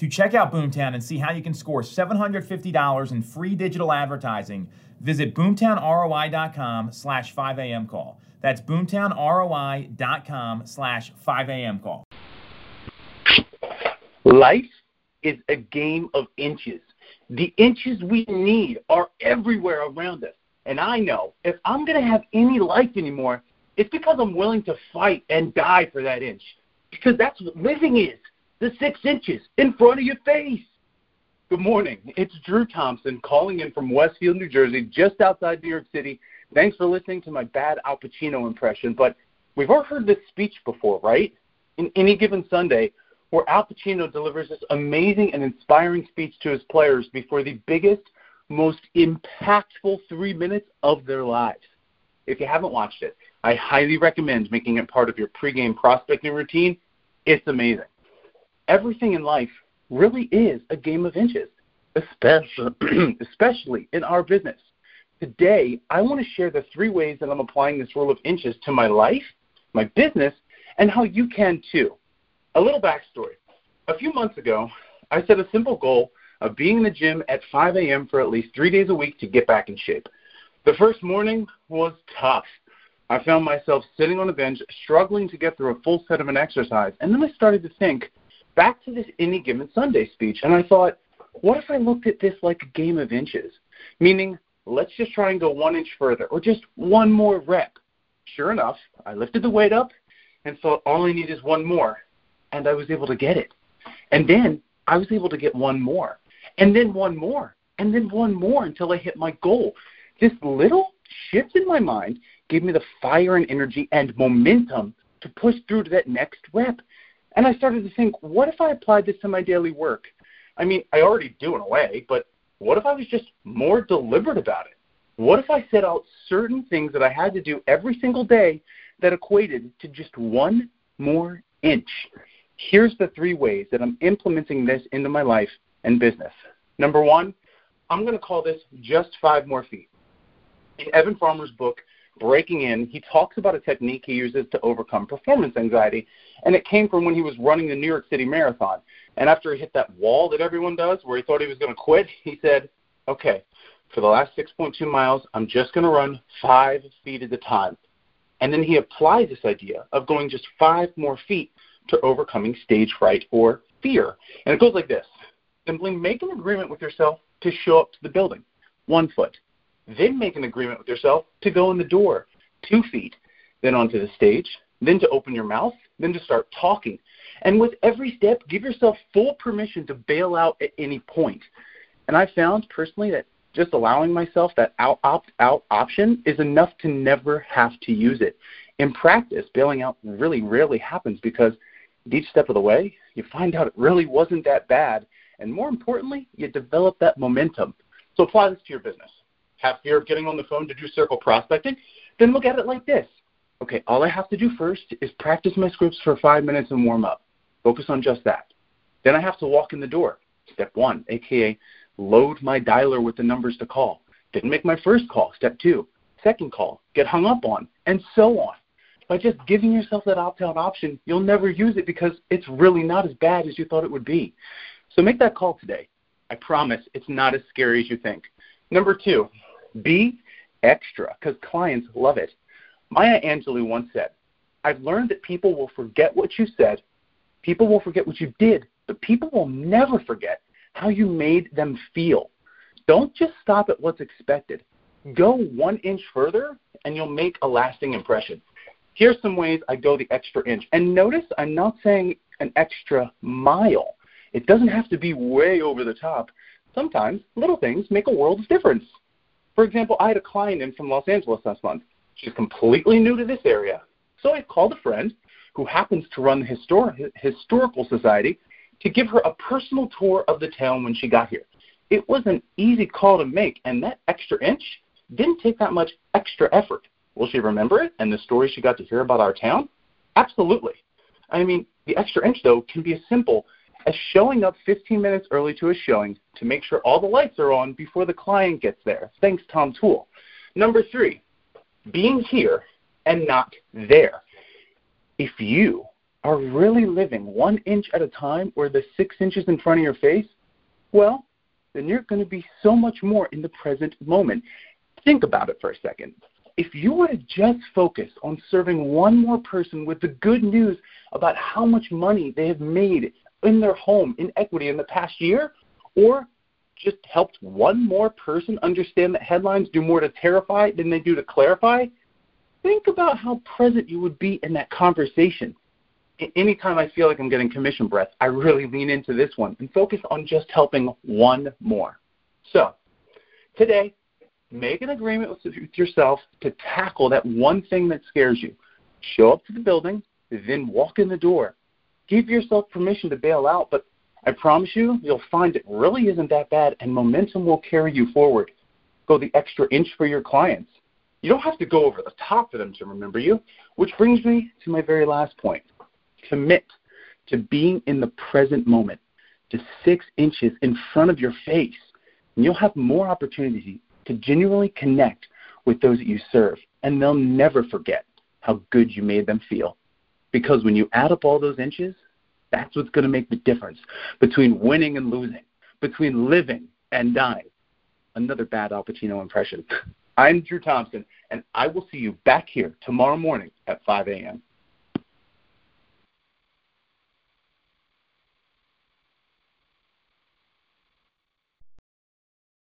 To check out Boomtown and see how you can score $750 in free digital advertising, visit boomtownroi.com slash 5am call. That's boomtownroi.com slash 5am call. Life is a game of inches. The inches we need are everywhere around us. And I know if I'm going to have any life anymore, it's because I'm willing to fight and die for that inch. Because that's what living is the six inches in front of your face. Good morning. It's Drew Thompson calling in from Westfield, New Jersey, just outside New York City. Thanks for listening to my bad Al Pacino impression, but we've all heard this speech before, right? In any given Sunday, where Al Pacino delivers this amazing and inspiring speech to his players before the biggest, most impactful three minutes of their lives. If you haven't watched it, I highly recommend making it part of your pregame prospecting routine. It's amazing. Everything in life really is a game of inches, especially, especially in our business. Today, I want to share the three ways that I'm applying this rule of inches to my life, my business, and how you can too. A little backstory. A few months ago, I set a simple goal of being in the gym at 5 a.m. for at least three days a week to get back in shape. The first morning was tough. I found myself sitting on a bench, struggling to get through a full set of an exercise, and then I started to think back to this any given Sunday speech, and I thought, what if I looked at this like a game of inches? Meaning, let's just try and go one inch further, or just one more rep. Sure enough, I lifted the weight up and thought all I need is one more, and I was able to get it. And then I was able to get one more, and then one more, and then one more until I hit my goal. This little shift in my mind gave me the fire and energy and momentum to push through to that next rep. And I started to think, what if I applied this to my daily work? I mean, I already do in a way, but what if I was just more deliberate about it? What if I set out certain things that I had to do every single day that equated to just one more inch? Here's the three ways that I'm implementing this into my life and business. Number one, I'm going to call this just five more feet. In Evan Farmer's book, Breaking In, he talks about a technique he uses to overcome performance anxiety, and it came from when he was running the New York City Marathon. And after he hit that wall that everyone does, where he thought he was going to quit, he said, Okay, for the last 6.2 miles, I'm just going to run five feet at a time. And then he applied this idea of going just five more feet to overcoming stage fright or fear. And it goes like this simply make an agreement with yourself to show up to the building, one foot. Then make an agreement with yourself to go in the door, two feet. Then onto the stage, then to open your mouth, then to start talking. And with every step, give yourself full permission to bail out at any point. And I found personally that just allowing myself that out opt out option is enough to never have to use it. In practice, bailing out really rarely happens because each step of the way, you find out it really wasn't that bad. And more importantly, you develop that momentum. So apply this to your business. Have fear of getting on the phone to do circle prospecting? Then look at it like this. Okay, all I have to do first is practice my scripts for five minutes and warm up. Focus on just that. Then I have to walk in the door. Step one, aka load my dialer with the numbers to call. Didn't make my first call. Step two, second call, get hung up on, and so on. By just giving yourself that opt out option, you'll never use it because it's really not as bad as you thought it would be. So make that call today. I promise it's not as scary as you think. Number two, be extra because clients love it. Maya Angelou once said, I've learned that people will forget what you said, people will forget what you did, but people will never forget how you made them feel. Don't just stop at what's expected. Go one inch further, and you'll make a lasting impression. Here's some ways I go the extra inch. And notice I'm not saying an extra mile. It doesn't have to be way over the top. Sometimes little things make a world of difference. For example, I had a client in from Los Angeles last month. She's completely new to this area. So I called a friend who happens to run the Histor- Historical Society to give her a personal tour of the town when she got here. It was an easy call to make, and that extra inch didn't take that much extra effort. Will she remember it and the stories she got to hear about our town? Absolutely. I mean, the extra inch, though, can be as simple as showing up 15 minutes early to a showing to make sure all the lights are on before the client gets there. Thanks, Tom Toole. Number three, being here and not there. If you are really living one inch at a time or the six inches in front of your face, well, then you're going to be so much more in the present moment. Think about it for a second. If you were to just focus on serving one more person with the good news about how much money they have made in their home in equity in the past year, or just helped one more person understand that headlines do more to terrify than they do to clarify, think about how present you would be in that conversation. Anytime I feel like I'm getting commission breath, I really lean into this one and focus on just helping one more. So, today, make an agreement with yourself to tackle that one thing that scares you. Show up to the building, then walk in the door. Give yourself permission to bail out, but I promise you, you'll find it really isn't that bad, and momentum will carry you forward. Go the extra inch for your clients. You don't have to go over the top for them to remember you, which brings me to my very last point. Commit to being in the present moment, to six inches in front of your face, and you'll have more opportunity to genuinely connect with those that you serve, and they'll never forget how good you made them feel. Because when you add up all those inches, that's what's going to make the difference between winning and losing, between living and dying. Another bad Al Pacino impression. I'm Drew Thompson, and I will see you back here tomorrow morning at 5 a.m.